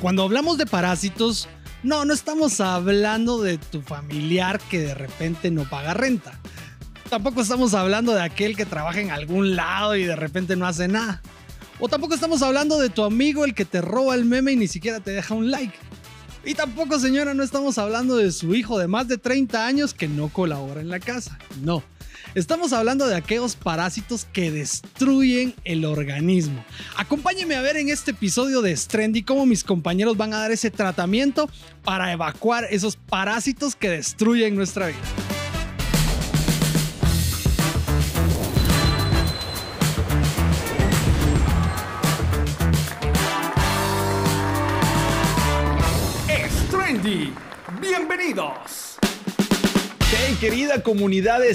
Cuando hablamos de parásitos, no, no estamos hablando de tu familiar que de repente no paga renta. Tampoco estamos hablando de aquel que trabaja en algún lado y de repente no hace nada. O tampoco estamos hablando de tu amigo el que te roba el meme y ni siquiera te deja un like. Y tampoco, señora, no estamos hablando de su hijo de más de 30 años que no colabora en la casa. No. Estamos hablando de aquellos parásitos que destruyen el organismo. Acompáñenme a ver en este episodio de Strendy cómo mis compañeros van a dar ese tratamiento para evacuar esos parásitos que destruyen nuestra vida. Bienvenidos. Querida comunidad de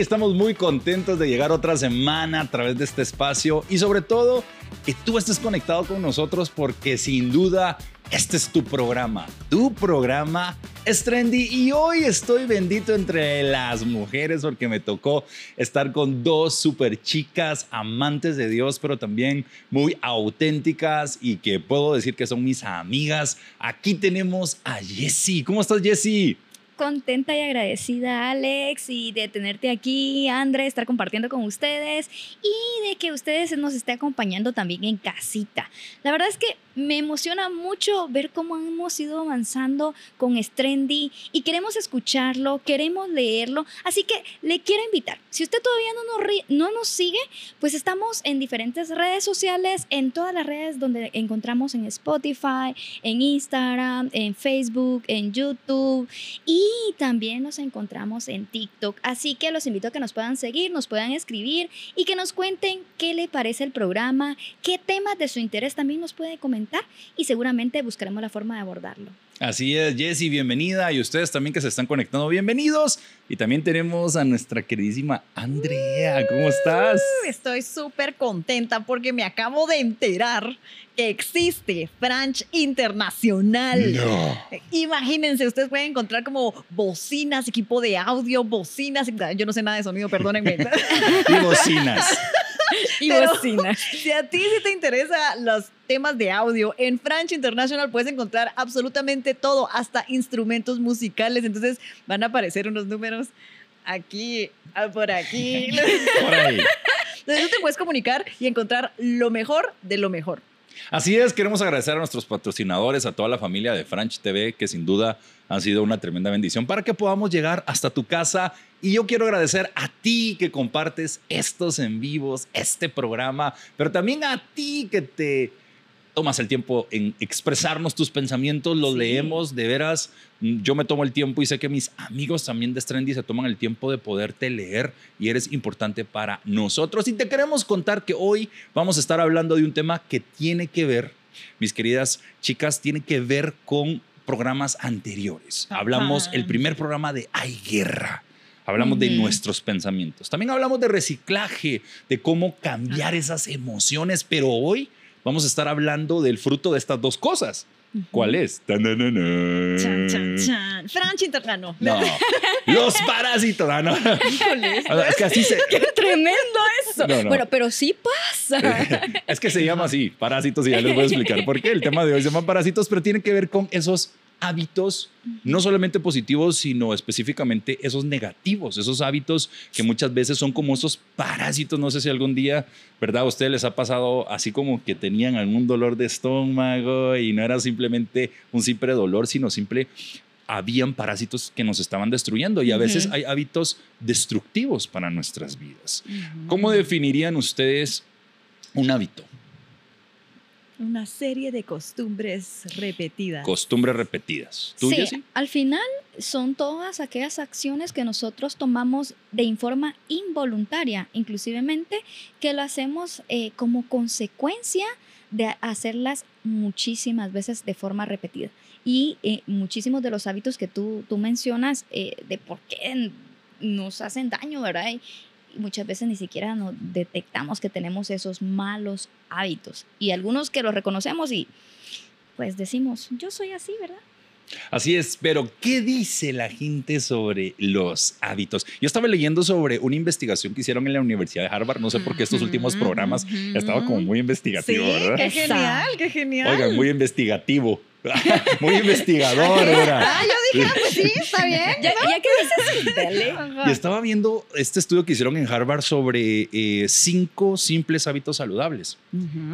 estamos muy contentos de llegar otra semana a través de este espacio y sobre todo que tú estés conectado con nosotros porque sin duda este es tu programa, tu programa es trendy y hoy estoy bendito entre las mujeres porque me tocó estar con dos super chicas amantes de Dios, pero también muy auténticas y que puedo decir que son mis amigas. Aquí tenemos a Jessie. ¿Cómo estás, Jessie? Contenta y agradecida, Alex, y de tenerte aquí, André, estar compartiendo con ustedes y de que ustedes nos estén acompañando también en casita. La verdad es que me emociona mucho ver cómo hemos ido avanzando con Strendy y queremos escucharlo, queremos leerlo, así que le quiero invitar. Si usted todavía no nos, no nos sigue, pues estamos en diferentes redes sociales, en todas las redes donde encontramos en Spotify, en Instagram, en Facebook, en YouTube y también nos encontramos en TikTok. Así que los invito a que nos puedan seguir, nos puedan escribir y que nos cuenten qué le parece el programa, qué temas de su interés también nos puede comentar y seguramente buscaremos la forma de abordarlo. Así es, Jessy, bienvenida y ustedes también que se están conectando, bienvenidos. Y también tenemos a nuestra queridísima Andrea, ¿cómo estás? Uh, estoy súper contenta porque me acabo de enterar que existe French Internacional. No. Imagínense, ustedes pueden encontrar como bocinas, equipo de audio, bocinas, yo no sé nada de sonido, perdónenme. y bocinas. Y bocinas. Si a ti sí te interesa los temas de audio, en French International puedes encontrar absolutamente todo, hasta instrumentos musicales. Entonces van a aparecer unos números aquí, ah, por aquí. por ahí. Entonces tú te puedes comunicar y encontrar lo mejor de lo mejor. Así es, queremos agradecer a nuestros patrocinadores, a toda la familia de French TV, que sin duda han sido una tremenda bendición para que podamos llegar hasta tu casa. Y yo quiero agradecer a ti que compartes estos en vivos, este programa, pero también a ti que te tomas el tiempo en expresarnos tus pensamientos, los leemos, de veras, yo me tomo el tiempo y sé que mis amigos también de Strendy se toman el tiempo de poderte leer y eres importante para nosotros. Y te queremos contar que hoy vamos a estar hablando de un tema que tiene que ver, mis queridas chicas, tiene que ver con programas anteriores. Hablamos el primer programa de Hay Guerra. Hablamos de nuestros pensamientos. También hablamos de reciclaje, de cómo cambiar esas emociones, pero hoy vamos a estar hablando del fruto de estas dos cosas. ¿Cuál es? Chan, chan, chan. Franchi No. Los parásitos. Ah, no. es que así se. ¡Qué tremendo eso! Bueno, pero sí pasa. es que se llama así, parásitos, y ya les voy a explicar por qué. El tema de hoy se llama parásitos, pero tiene que ver con esos hábitos, no solamente positivos, sino específicamente esos negativos, esos hábitos que muchas veces son como esos parásitos. No sé si algún día, ¿verdad? A ustedes les ha pasado así como que tenían algún dolor de estómago y no era simplemente un simple dolor, sino simple habían parásitos que nos estaban destruyendo y a veces hay hábitos destructivos para nuestras vidas. ¿Cómo definirían ustedes un hábito? Una serie de costumbres repetidas. Costumbres repetidas. sí, al final son todas aquellas acciones que nosotros tomamos de forma involuntaria, inclusivemente que lo hacemos eh, como consecuencia de hacerlas muchísimas veces de forma repetida. Y eh, muchísimos de los hábitos que tú, tú mencionas eh, de por qué nos hacen daño, ¿verdad? Muchas veces ni siquiera nos detectamos que tenemos esos malos hábitos. Y algunos que los reconocemos y pues decimos, yo soy así, ¿verdad? Así es, pero ¿qué dice la gente sobre los hábitos? Yo estaba leyendo sobre una investigación que hicieron en la Universidad de Harvard, no sé por qué estos últimos programas estaba como muy Sí, investigativo, ¿verdad? qué genial, qué genial. Oigan, muy investigativo. muy investigador era. Ah, yo dije, ah, pues sí, está bien. Ya, ya que dices, dale. Y estaba viendo este estudio que hicieron en Harvard sobre eh, cinco simples hábitos saludables.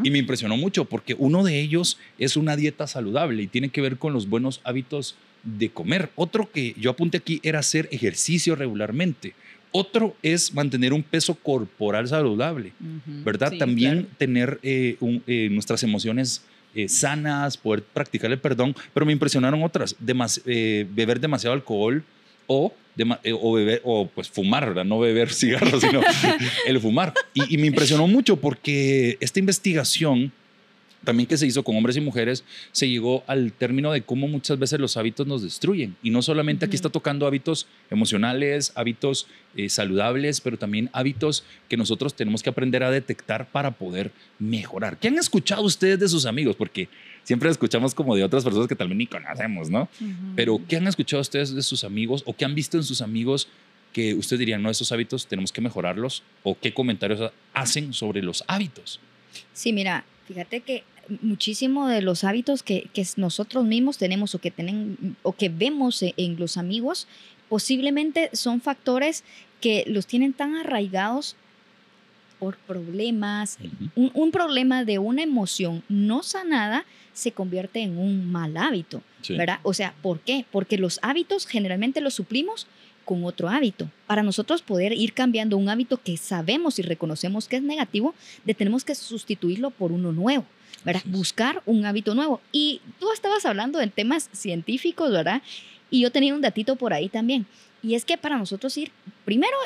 Y me impresionó mucho porque uno de ellos es una dieta saludable y tiene que ver con los buenos hábitos de comer. Otro que yo apunté aquí era hacer ejercicio regularmente. Otro es mantener un peso corporal saludable, ¿verdad? Sí, También claro. tener eh, un- eh, nuestras emociones eh, sanas, poder practicar el perdón, pero me impresionaron otras, Demas- eh, beber demasiado alcohol o, eh, o beber, o pues fumar, ¿verdad? No beber cigarros, sino el fumar. Y, y me impresionó mucho porque esta investigación también que se hizo con hombres y mujeres, se llegó al término de cómo muchas veces los hábitos nos destruyen. Y no solamente aquí está tocando hábitos emocionales, hábitos eh, saludables, pero también hábitos que nosotros tenemos que aprender a detectar para poder mejorar. ¿Qué han escuchado ustedes de sus amigos? Porque siempre escuchamos como de otras personas que tal vez ni conocemos, ¿no? Pero ¿qué han escuchado ustedes de sus amigos o qué han visto en sus amigos que ustedes dirían, no, esos hábitos tenemos que mejorarlos? ¿O qué comentarios ha- hacen sobre los hábitos? Sí, mira, fíjate que muchísimo de los hábitos que, que nosotros mismos tenemos o que, tienen, o que vemos e- en los amigos, posiblemente son factores que los tienen tan arraigados por problemas. Un, un problema de una emoción no sanada se convierte en un mal hábito, Sí. ¿verdad? O sea, ¿por qué? Porque los hábitos generalmente los suplimos con otro hábito. Para nosotros poder ir cambiando un hábito que sabemos y reconocemos que es negativo, de tenemos que sustituirlo por uno nuevo, ¿verdad? Buscar un hábito nuevo. Y tú estabas hablando de temas científicos, ¿verdad? Y yo tenía un datito por ahí también. Y es que para nosotros ir, primero,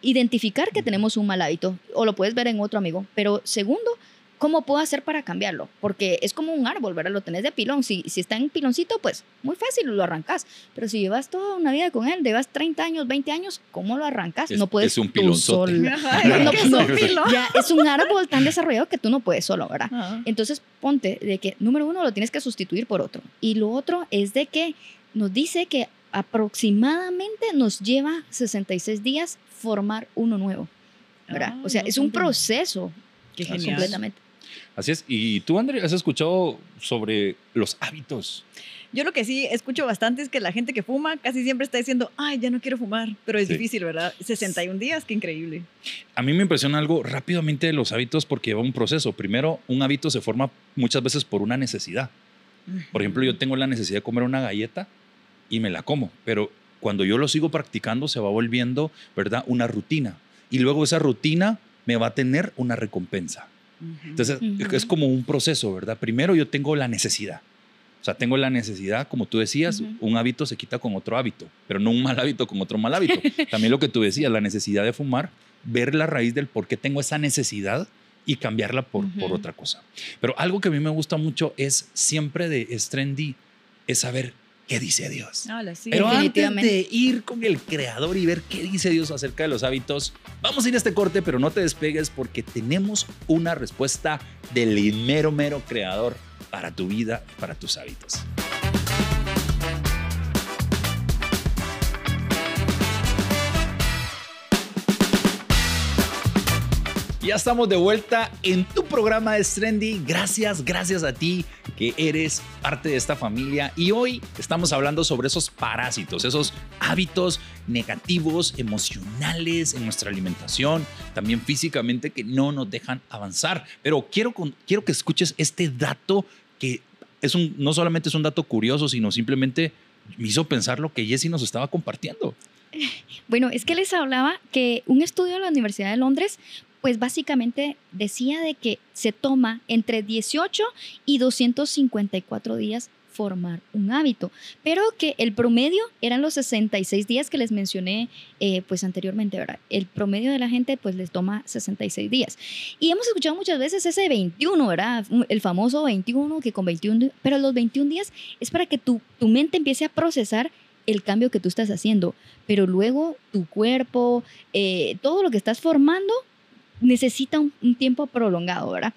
identificar que tenemos un mal hábito, o lo puedes ver en otro amigo, pero segundo, ¿cómo puedo hacer para cambiarlo? Porque es como un árbol, ¿verdad? Lo tenés de pilón. Si, si está en piloncito, pues muy fácil lo arrancas. Pero si llevas toda una vida con él, llevas 30 años, 20 años, ¿cómo lo arrancas? Es- no puedes es un. Ajá, No, ¿qué es no, un pilón? Ya es un árbol tan desarrollado que tú no puedes solo, ¿verdad? Ajá. Entonces, ponte de que, número uno, lo tienes que sustituir por otro. Y lo otro es de que nos dice que aproximadamente nos lleva 66 días formar uno nuevo, ¿verdad? Ah, o sea, es un bastante. proceso Qué genial. completamente. Así es. ¿Y tú, André, has escuchado sobre los hábitos? Yo lo que sí escucho bastante es que la gente que fuma casi siempre está diciendo, ay, ya no quiero fumar, pero es Sí. difícil, ¿verdad? 61 días, qué increíble. A mí me impresiona algo rápidamente de los hábitos porque lleva un proceso. Primero, un hábito se forma muchas veces por una necesidad. Por ejemplo, yo tengo la necesidad de comer una galleta y me la como, pero cuando yo lo sigo practicando se va volviendo, ¿verdad? Una rutina. Y luego esa rutina me va a tener una recompensa. Entonces, es como un proceso, ¿verdad? Primero yo tengo la necesidad. O sea, tengo la necesidad, como tú decías, un hábito se quita con otro hábito, pero no un mal hábito con otro mal hábito. También lo que tú decías, la necesidad de fumar, ver la raíz del por qué tengo esa necesidad y cambiarla por, por otra cosa. Pero algo que a mí me gusta mucho es siempre de es trendy, es saber qué dice Dios. Hola, sí. Pero antes de ir con el creador y ver qué dice Dios acerca de los hábitos, vamos a ir a este corte, pero no te despegues porque tenemos una respuesta del mero, mero creador para tu vida y para tus hábitos. Ya estamos de vuelta en tu programa de Trendy. Gracias, gracias a ti que eres parte de esta familia. Y hoy estamos hablando sobre esos parásitos, esos hábitos negativos, emocionales en nuestra alimentación, también físicamente que no nos dejan avanzar. Pero quiero, quiero que escuches este dato que es un, no solamente es un dato curioso, sino simplemente me hizo pensar lo que Jessie nos estaba compartiendo. Bueno, es que les hablaba que un estudio de la Universidad de Londres, pues básicamente decía de que se toma entre 18 y 254 días formar un hábito, pero que el promedio eran los 66 días que les mencioné eh, pues anteriormente, ¿verdad? El promedio de la gente pues les toma 66 días. Y hemos escuchado muchas veces ese 21, ¿verdad? El famoso 21, que con 21, di- pero los 21 días es para que tu, tu mente empiece a procesar el cambio que tú estás haciendo, pero luego tu cuerpo, eh, todo lo que estás formando necesita un, un tiempo prolongado, ¿verdad?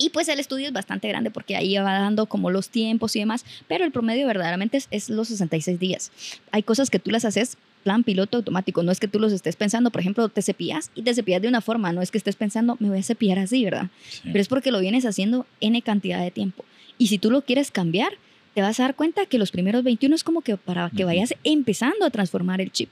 Y pues el estudio es bastante grande porque ahí va dando como los tiempos y demás, pero el promedio verdaderamente es, es los 66 días. Hay cosas que tú las haces plan piloto automático, no es que tú los estés pensando, por ejemplo, te cepillas y te cepillas de una forma, no es que estés pensando, me voy a cepillar así, ¿verdad? Sí. Pero es porque lo vienes haciendo N cantidad de tiempo. Y si tú lo quieres cambiar, te vas a dar cuenta que los primeros 21 es como que para que vayas empezando a transformar el chip.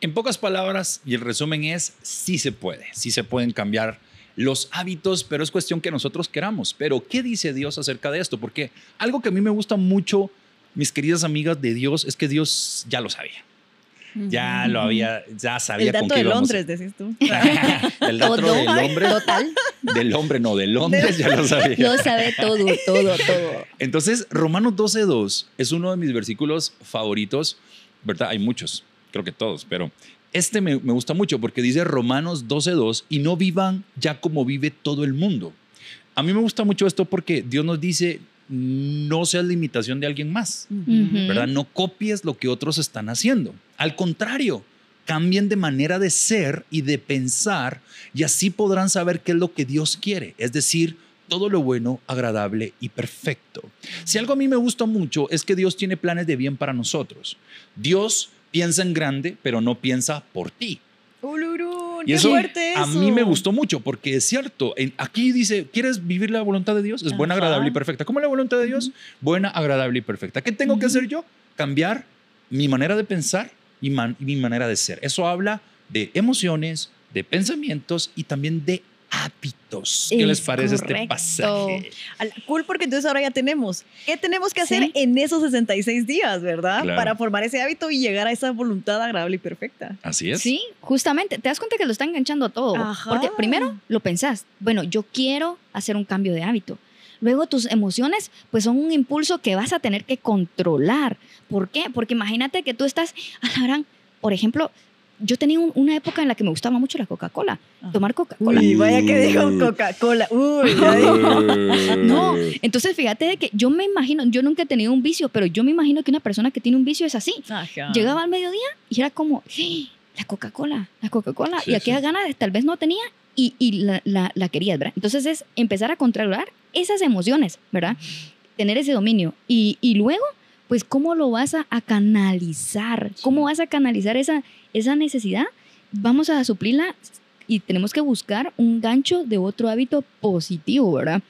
En pocas palabras, y el resumen es, sí se puede, sí se pueden cambiar los hábitos, pero es cuestión que nosotros queramos. Pero, ¿qué dice Dios acerca de esto? Porque algo que a mí me gusta mucho, mis queridas amigas de Dios, es que Dios ya lo sabía. Ya lo había, ya sabía El con dato qué de íbamos. Londres, decís tú. El dato Todo. del hombre, Total. del hombre, no, de Londres, ya lo sabía. Lo sabe todo, todo, todo. Entonces, Romanos 12.2 es uno de mis versículos favoritos, ¿verdad? Hay muchos, creo que todos, pero este me, me gusta mucho porque dice Romanos 12.2 y no vivan ya como vive todo el mundo. A mí me gusta mucho esto porque Dios nos dice, no seas la imitación de alguien más, Ujú. ¿verdad? No copies lo que otros están haciendo. Al contrario, cambien de manera de ser y de pensar y así podrán saber qué es lo que Dios quiere, es decir, todo lo bueno, agradable y perfecto. Si algo a mí me gusta mucho es que Dios tiene planes de bien para nosotros. Dios piensa en grande, pero no piensa por ti. Ulurún, Y qué eso fuerte a eso. mí me gustó mucho porque es cierto. aquí dice, ¿quieres vivir la voluntad de Dios? Es buena, Ajá. agradable y perfecta. ¿Cómo es la voluntad de Dios? Buena, agradable y perfecta. ¿Qué tengo que Ujú. hacer yo? Cambiar mi manera de pensar y, man- y mi manera de ser. Eso habla de emociones, de pensamientos y también de hábitos. ¿Qué les Es parece este pasaje? Cool, porque entonces ahora ya tenemos. ¿Qué tenemos que hacer Sí. en esos 66 días, verdad? Claro. Para formar ese hábito y llegar a esa voluntad agradable y perfecta. Así es. Sí, justamente. Te das cuenta que lo está enganchando a todo. Ajá. Porque primero lo pensás, bueno, yo quiero hacer un cambio de hábito. Luego tus emociones, pues son un impulso que vas a tener que controlar. ¿Por qué? Porque imagínate que tú estás, a la gran, por ejemplo, yo tenía un- una época en la que me gustaba mucho la Coca-Cola, Ajá. tomar Coca-Cola. Uy, vaya que dijo Coca-Cola. Uy, ya dijo. No, entonces fíjate de que yo me imagino, yo nunca he tenido un vicio, pero yo me imagino que una persona que tiene un vicio es así. Ajá. Llegaba al mediodía y era como, "Sí, la Coca-Cola, la Coca-Cola. Sí, y aquella sí. ganas tal vez no tenía y, y la, la, la querías, ¿verdad? Entonces es empezar a controlar esas emociones, ¿verdad? Tener ese dominio. Y, y luego, pues, ¿cómo lo vas a, a canalizar? ¿Cómo vas a canalizar esa, esa necesidad? Vamos a suplirla y tenemos que buscar un gancho de otro hábito positivo, ¿verdad?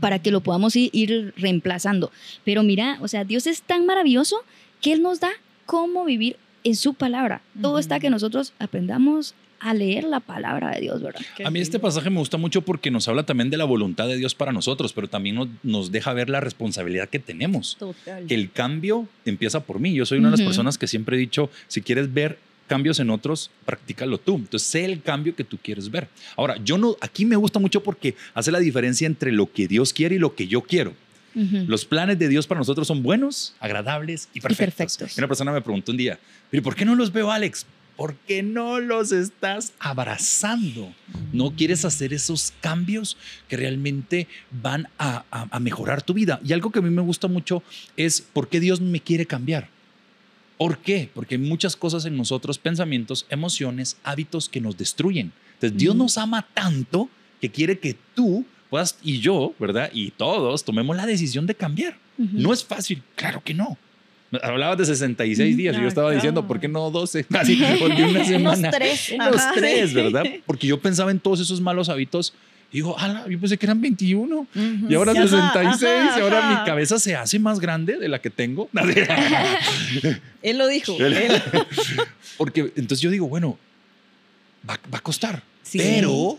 para que lo podamos ir, ir reemplazando. Pero mira, o sea, Dios es tan maravilloso que Él nos da cómo vivir en su palabra. Todo está que nosotros aprendamos a leer la palabra de Dios, ¿verdad? Qué A mí este pasaje me gusta mucho porque nos habla también de la voluntad de Dios para nosotros, pero también nos, nos deja ver la responsabilidad que tenemos. Total. que el cambio empieza por mí. Yo soy una de las personas que siempre he dicho, si quieres ver cambios en otros, practícalo tú. Entonces, sé el cambio que tú quieres ver. Ahora, yo no, aquí me gusta mucho porque hace la diferencia entre lo que Dios quiere y lo que yo quiero. Los planes de Dios para nosotros son buenos, agradables y perfectos. perfectos. Y una persona me preguntó un día, ¿pero por qué no los veo, Alex? Porque no los estás abrazando. No quieres hacer esos cambios que realmente van a, a- a mejorar tu vida. Y algo que a mí me gusta mucho es por qué Dios me quiere cambiar. ¿Por qué? Porque hay muchas cosas en nosotros, pensamientos, emociones, hábitos que nos destruyen. Entonces, Dios Ujú. nos ama tanto que quiere que tú puedas, y yo, ¿verdad? Y todos tomemos la decisión de cambiar. No es fácil, claro que no. Hablabas de 66 días y yo estaba diciendo. ¿por qué no 12? Así, porque una semana. Unos tres. Unos tres, ¿verdad? Porque yo pensaba en todos esos malos hábitos y digo, ala, yo pensé que eran 21 Ujú. y ahora Ajá, 66 ajá, y ahora ajá. mi cabeza se hace más grande de la que tengo. Él lo dijo. Él- él. Porque entonces yo digo, bueno, va, va a costar, Sí. pero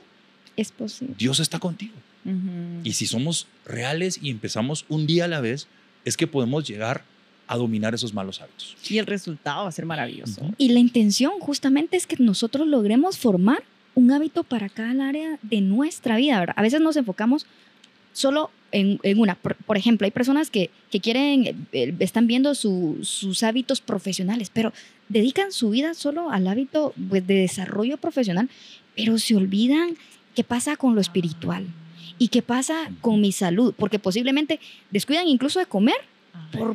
Es posible. Dios está contigo. Ujú. Y si somos reales y empezamos un día a la vez, es que podemos llegar a dominar esos malos hábitos. Y el resultado va a ser maravilloso. Y la intención justamente es que nosotros logremos formar un hábito para cada área de nuestra vida, ¿verdad? A veces nos enfocamos solo en, en una. Por, por ejemplo, hay personas que, que quieren, eh, están viendo su- sus hábitos profesionales, pero dedican su vida solo al hábito pues, de desarrollo profesional, pero se olvidan qué pasa con lo espiritual y qué pasa con mi salud, porque posiblemente descuidan incluso de comer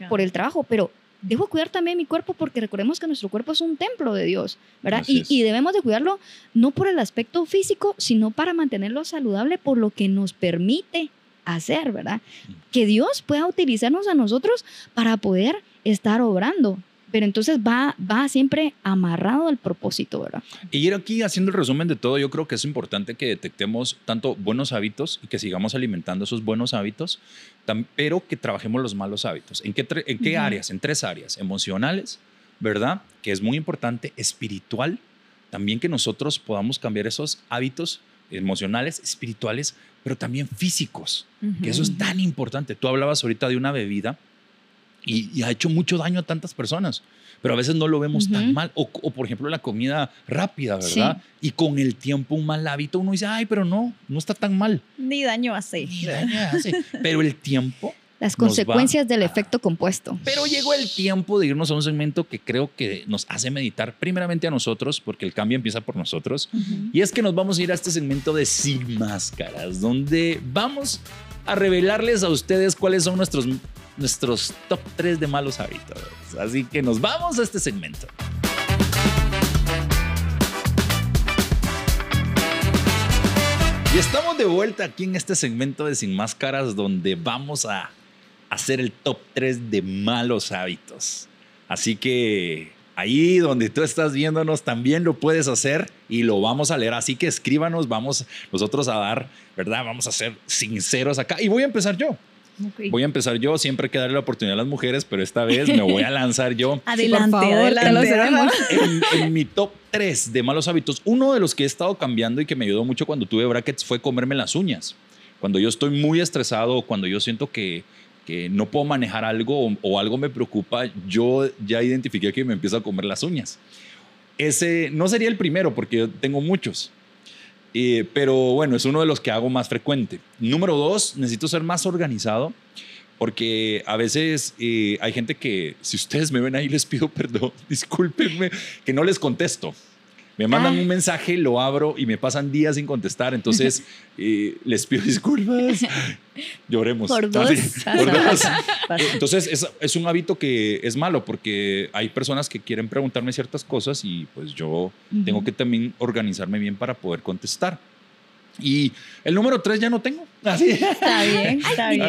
por, el trabajo, pero debo cuidar también mi cuerpo porque recordemos que nuestro cuerpo es un templo de Dios, ¿verdad? Y, y debemos de cuidarlo no por el aspecto físico, sino para mantenerlo saludable por lo que nos permite hacer, ¿verdad? Que Dios pueda utilizarnos a nosotros para poder estar obrando. Pero entonces va, va siempre amarrado al propósito, ¿verdad? Y ir aquí haciendo el resumen de todo, yo creo que es importante que detectemos tanto buenos hábitos y que sigamos alimentando esos buenos hábitos, pero que trabajemos los malos hábitos. ¿En qué, en áreas? En tres áreas. Emocionales, ¿verdad? Que es muy importante. Espiritual, también que nosotros podamos cambiar esos hábitos emocionales, espirituales, pero también físicos, que eso es tan importante. Tú hablabas ahorita de una bebida y, y ha hecho mucho daño a tantas personas, pero a veces no lo vemos tan mal. O, o, por ejemplo la comida rápida, ¿verdad? Y con el tiempo un mal hábito uno dice, ay, pero no, no está tan mal. Ni daño hace. Ni daño hace. Pero el tiempo... Las consecuencias del a- efecto compuesto. Pero llegó el tiempo de irnos a un segmento que creo que nos hace meditar primeramente a nosotros, porque el cambio empieza por nosotros. Y es que nos vamos a ir a este segmento de Sin Máscaras, donde vamos a revelarles a ustedes cuáles son nuestros, nuestros top 3 de malos hábitos. Así que nos vamos a este segmento. Y estamos de vuelta aquí en este segmento de Sin Máscaras, donde vamos a hacer el top 3 de malos hábitos. Así que ahí donde tú estás viéndonos también lo puedes hacer y lo vamos a leer. Así que escríbanos, vamos nosotros a dar, ¿verdad? Vamos a ser sinceros acá. Y voy a empezar yo. Voy a empezar yo. Siempre hay que darle la oportunidad a las mujeres, pero esta vez me voy a lanzar yo. Adelante, favor, adelante. En, en mi top 3 de malos hábitos, uno de los que he estado cambiando y que me ayudó mucho cuando tuve brackets fue comerme las uñas. Cuando yo estoy muy estresado, cuando yo siento que, que no puedo manejar algo o, algo me preocupa, yo ya identifiqué que me empiezo a comer las uñas. Ese no sería el primero porque tengo muchos. Eh, pero bueno, es uno de los que hago más frecuente. Número dos, necesito ser más organizado porque a veces eh, hay gente que, si ustedes me ven ahí, les pido perdón, discúlpenme, que no les contesto. Me mandan Ah. un mensaje, lo abro y me pasan días sin contestar. Entonces, eh, les pido disculpas. Lloremos. Por dos. Así, por dos. Eh, Entonces, es, es un hábito que es malo porque hay personas que quieren preguntarme ciertas cosas y pues yo tengo Ujú. que también organizarme bien para poder contestar. Y el número tres ya no tengo. Así. Está bien, está bien.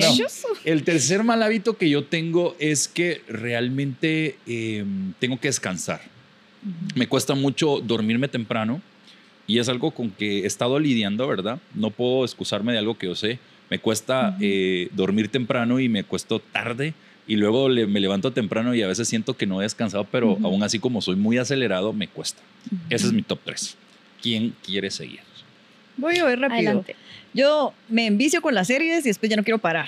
El tercer mal hábito que yo tengo es que realmente eh, tengo que descansar. Me cuesta mucho dormirme temprano y es algo con que he estado lidiando, ¿verdad? No puedo excusarme de algo que yo sé. Me cuesta eh, dormir temprano y me cuesto tarde y luego le- me levanto temprano y a veces siento que no he descansado, pero Ujú. aún así como soy muy acelerado, me cuesta. Ese es mi top 3. ¿Quién quiere seguir? Voy a ver rápido. Adelante. Yo me envicio con las series y después ya no quiero parar.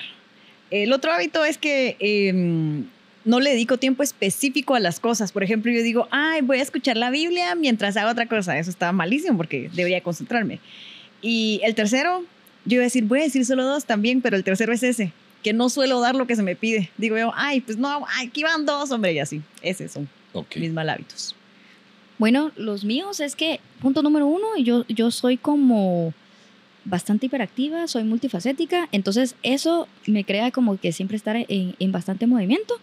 El otro hábito es que em, no le dedico tiempo específico a las cosas. Por ejemplo, yo digo, ay, voy a escuchar la Biblia mientras hago otra cosa. Eso está malísimo porque debería concentrarme. Y el tercero, yo iba a decir, voy a decir solo dos también, pero el tercero es ese, que no suelo dar lo que se me pide. Digo yo, ay, pues no, ay, aquí van dos, hombre, y así. Esos son Ok. mis mal hábitos. Bueno, los míos es que, punto número uno, yo, yo soy como bastante hiperactiva, soy multifacética, entonces eso me crea como que siempre estar en, en bastante movimiento.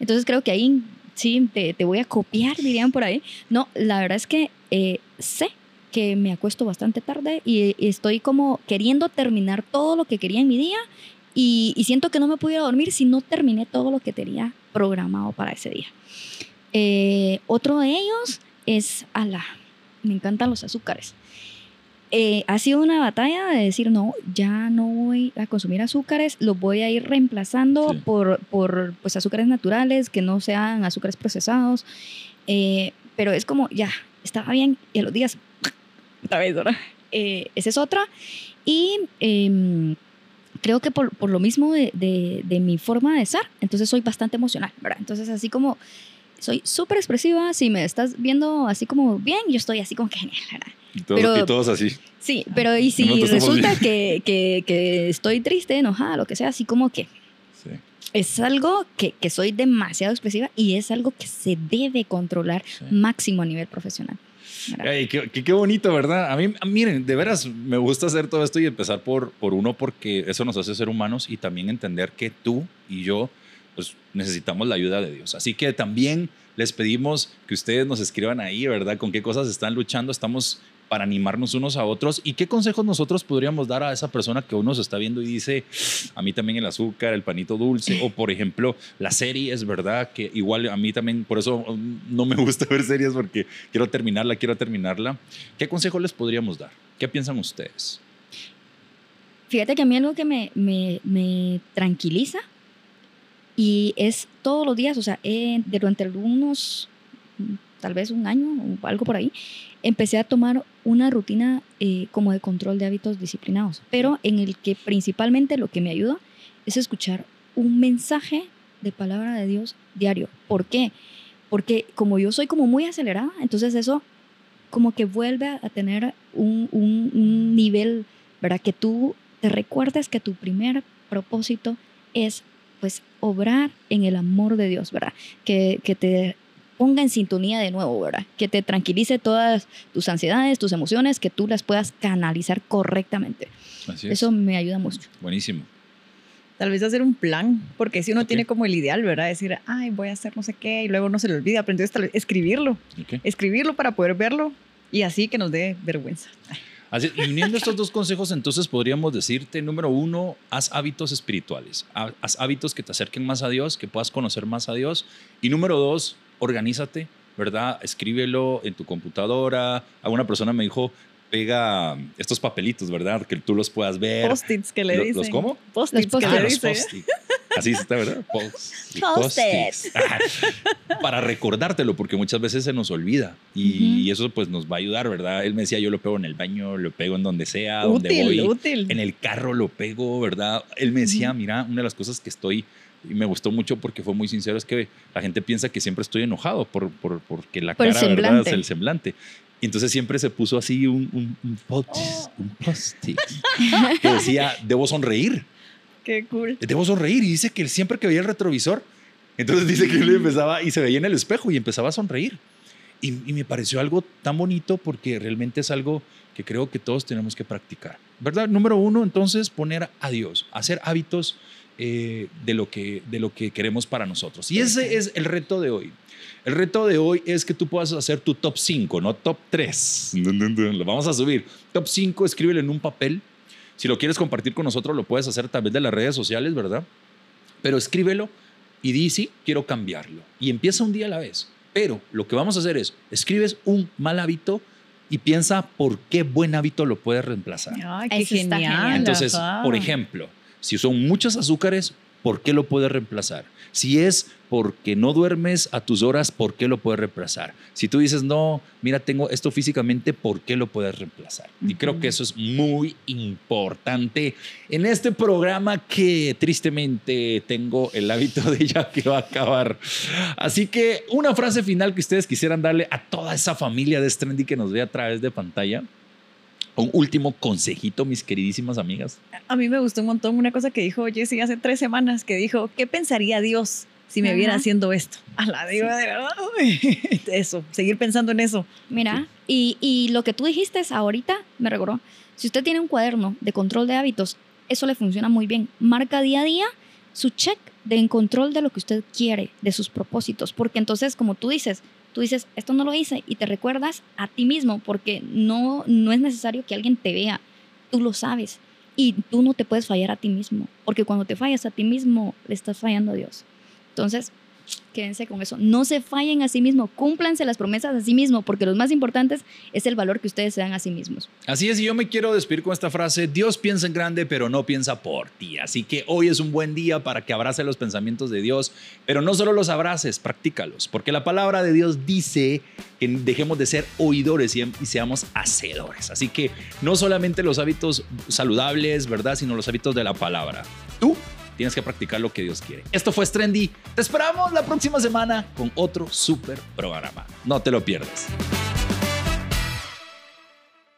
Entonces creo que ahí sí te, te voy a copiar, dirían por ahí. No, la verdad es que eh, sé que me acuesto bastante tarde y, y estoy como queriendo terminar todo lo que quería en mi día y, y siento que no me pudiera dormir si no terminé todo lo que tenía programado para ese día. Eh, otro de ellos es ala. Me encantan los azúcares. Eh, ha sido una batalla de decir, no, ya no voy a consumir azúcares, los voy a ir reemplazando Sí. por, por pues, azúcares naturales, que no sean azúcares procesados. Eh, pero es como, ya, estaba bien, y a los días, otra vez, ¿verdad? Eh, esa es otra. Y em, creo que por, por lo mismo de, de- de mi forma de ser, entonces soy bastante emocional, ¿verdad? Entonces así como soy súper expresiva, si me estás viendo así como bien, yo estoy así como que genial, ¿verdad? Y, todos- Pero- y todos así. Sí, pero y si Nosotros resulta que, que, que estoy triste, enojada, lo que sea, así como que Sí. es algo que, que soy demasiado expresiva y es algo que se debe controlar Sí. máximo a nivel profesional. Ay, qué, qué- bonito, ¿verdad? A mí, miren, de veras, me gusta hacer todo esto y empezar por, por uno porque eso nos hace ser humanos y también entender que tú y yo pues necesitamos la ayuda de Dios. Así que también les pedimos que ustedes nos escriban ahí, ¿verdad? Con qué cosas están luchando. Estamos para animarnos unos a otros y qué consejos nosotros podríamos dar a esa persona que uno se está viendo y dice, a mí también el azúcar, el panito dulce, o por ejemplo, las series, ¿verdad? Que igual a mí también, por eso um, no me gusta ver series porque quiero terminarla, quiero terminarla. ¿Qué consejo les podríamos dar? ¿Qué piensan ustedes? Fíjate que a mí algo que me, me tranquiliza y es todos los días, o sea, durante algunos, tal vez un año o algo por ahí, empecé a tomar una rutina eh, como de control de hábitos disciplinados, pero en el que principalmente lo que me ayuda es escuchar un mensaje de palabra de Dios diario. ¿Por qué? Porque como yo soy como muy acelerada, entonces eso como que vuelve a tener un, un, un nivel, ¿verdad? Que tú te recuerdes que tu primer propósito es pues obrar en el amor de Dios, ¿verdad? Que, que te ponga en sintonía de nuevo, ¿verdad? Que te tranquilice todas tus ansiedades, tus emociones, que tú las puedas canalizar correctamente. Así es. Eso me ayuda mucho. Buenísimo. Tal vez hacer un plan, porque si uno tiene como el ideal, ¿verdad? Decir, ay, voy a hacer no sé qué, y luego no se le olvida, pero entonces tal vez escribirlo, Ok. escribirlo para poder verlo y así que nos dé vergüenza. Así, y uniendo estos dos consejos, entonces podríamos decirte, número uno, haz hábitos espirituales, Ha- haz hábitos que te acerquen más a Dios, que puedas conocer más a Dios. Y número dos, organízate, ¿verdad? Escríbelo en tu computadora. Alguna persona me dijo, pega estos papelitos, ¿verdad? Que tú los puedas ver. Post-its que le Lo- dicen. ¿los cómo? Post-its Los que Ah, le los dicen. Así está, ¿verdad? Post- post-its. Ah, Para recordártelo, porque muchas veces se nos olvida y, Ujú. y eso pues nos va a ayudar, ¿verdad? Él me decía, yo lo pego en el baño, lo pego en donde sea, donde Útil, voy, útil. en el carro lo pego, ¿verdad? Él me decía, Ujú. mira, una de las cosas que estoy, y me gustó mucho porque fue muy sincero, es que la gente piensa que siempre estoy enojado por, por, porque la Por el cara, ¿verdad? Es el semblante. Y entonces siempre se puso así un, un, un post- Oh. un post-it que decía, debo sonreír Qué cool. debo sonreír. Y dice que él siempre que veía el retrovisor, entonces dice que él empezaba y se veía en el espejo y empezaba a sonreír. Y, y me pareció algo tan bonito porque realmente es algo que creo que todos tenemos que practicar. ¿Verdad? Número uno, entonces, poner a Dios, hacer hábitos eh, de, lo que, de lo que queremos para nosotros. Y ese es el reto de hoy. El reto de hoy es que tú puedas hacer tu top 5, no top 3. Lo vamos a subir. Top 5, escríbelo en un papel. Si lo quieres compartir con nosotros, lo puedes hacer a través de las redes sociales, ¿verdad? Pero escríbelo y di, sí, quiero cambiarlo. Y empieza un día a la vez. Pero lo que vamos a hacer es, escribes un mal hábito y piensa por qué buen hábito lo puedes reemplazar. Ay, qué Eso está genial. Entonces, por ejemplo, si son muchos azúcares, ¿por qué lo puedes reemplazar? Si es porque no duermes a tus horas, ¿por qué lo puedes reemplazar? Si tú dices, no, mira, tengo esto físicamente, ¿por qué lo puedes reemplazar? Y creo que eso es muy importante en este programa que tristemente tengo el hábito de ya que va a acabar. Así que una frase final que ustedes quisieran darle a toda esa familia de Strendy que nos ve a través de pantalla. Un último consejito, mis queridísimas amigas. A mí me gustó un montón una cosa que dijo Jessie hace tres semanas, que dijo, ¿qué pensaría Dios si me viera haciendo esto? A la digo, de verdad. Eso, seguir pensando en eso. Mira, y, y lo que tú dijiste es ahorita me recordó. Si usted tiene un cuaderno de control de hábitos, eso le funciona muy bien. Marca día a día su check de en control de lo que usted quiere, de sus propósitos, porque entonces, como tú dices, tú dices, esto no lo hice y te recuerdas a ti mismo, porque no, no es necesario que alguien te vea, tú lo sabes y tú no te puedes fallar a ti mismo, porque cuando te fallas a ti mismo, le estás fallando a Dios. Entonces, quédense con eso. No se fallen a sí mismo, cúmplanse las promesas a sí mismo, porque lo más importante es el valor que ustedes se dan a sí mismos. Así es, y yo me quiero despedir con esta frase, Dios piensa en grande, pero no piensa por ti. Así que hoy es un buen día para que abrace los pensamientos de Dios, pero no solo los abraces, practícalos, porque la palabra de Dios dice que dejemos de ser oidores y, y seamos hacedores. Así que no solamente los hábitos saludables, ¿verdad? Sino los hábitos de la palabra. Tú tienes que practicar lo que Dios quiere. Esto fue Trendy. Te esperamos la próxima semana con otro super programa. No te lo pierdas.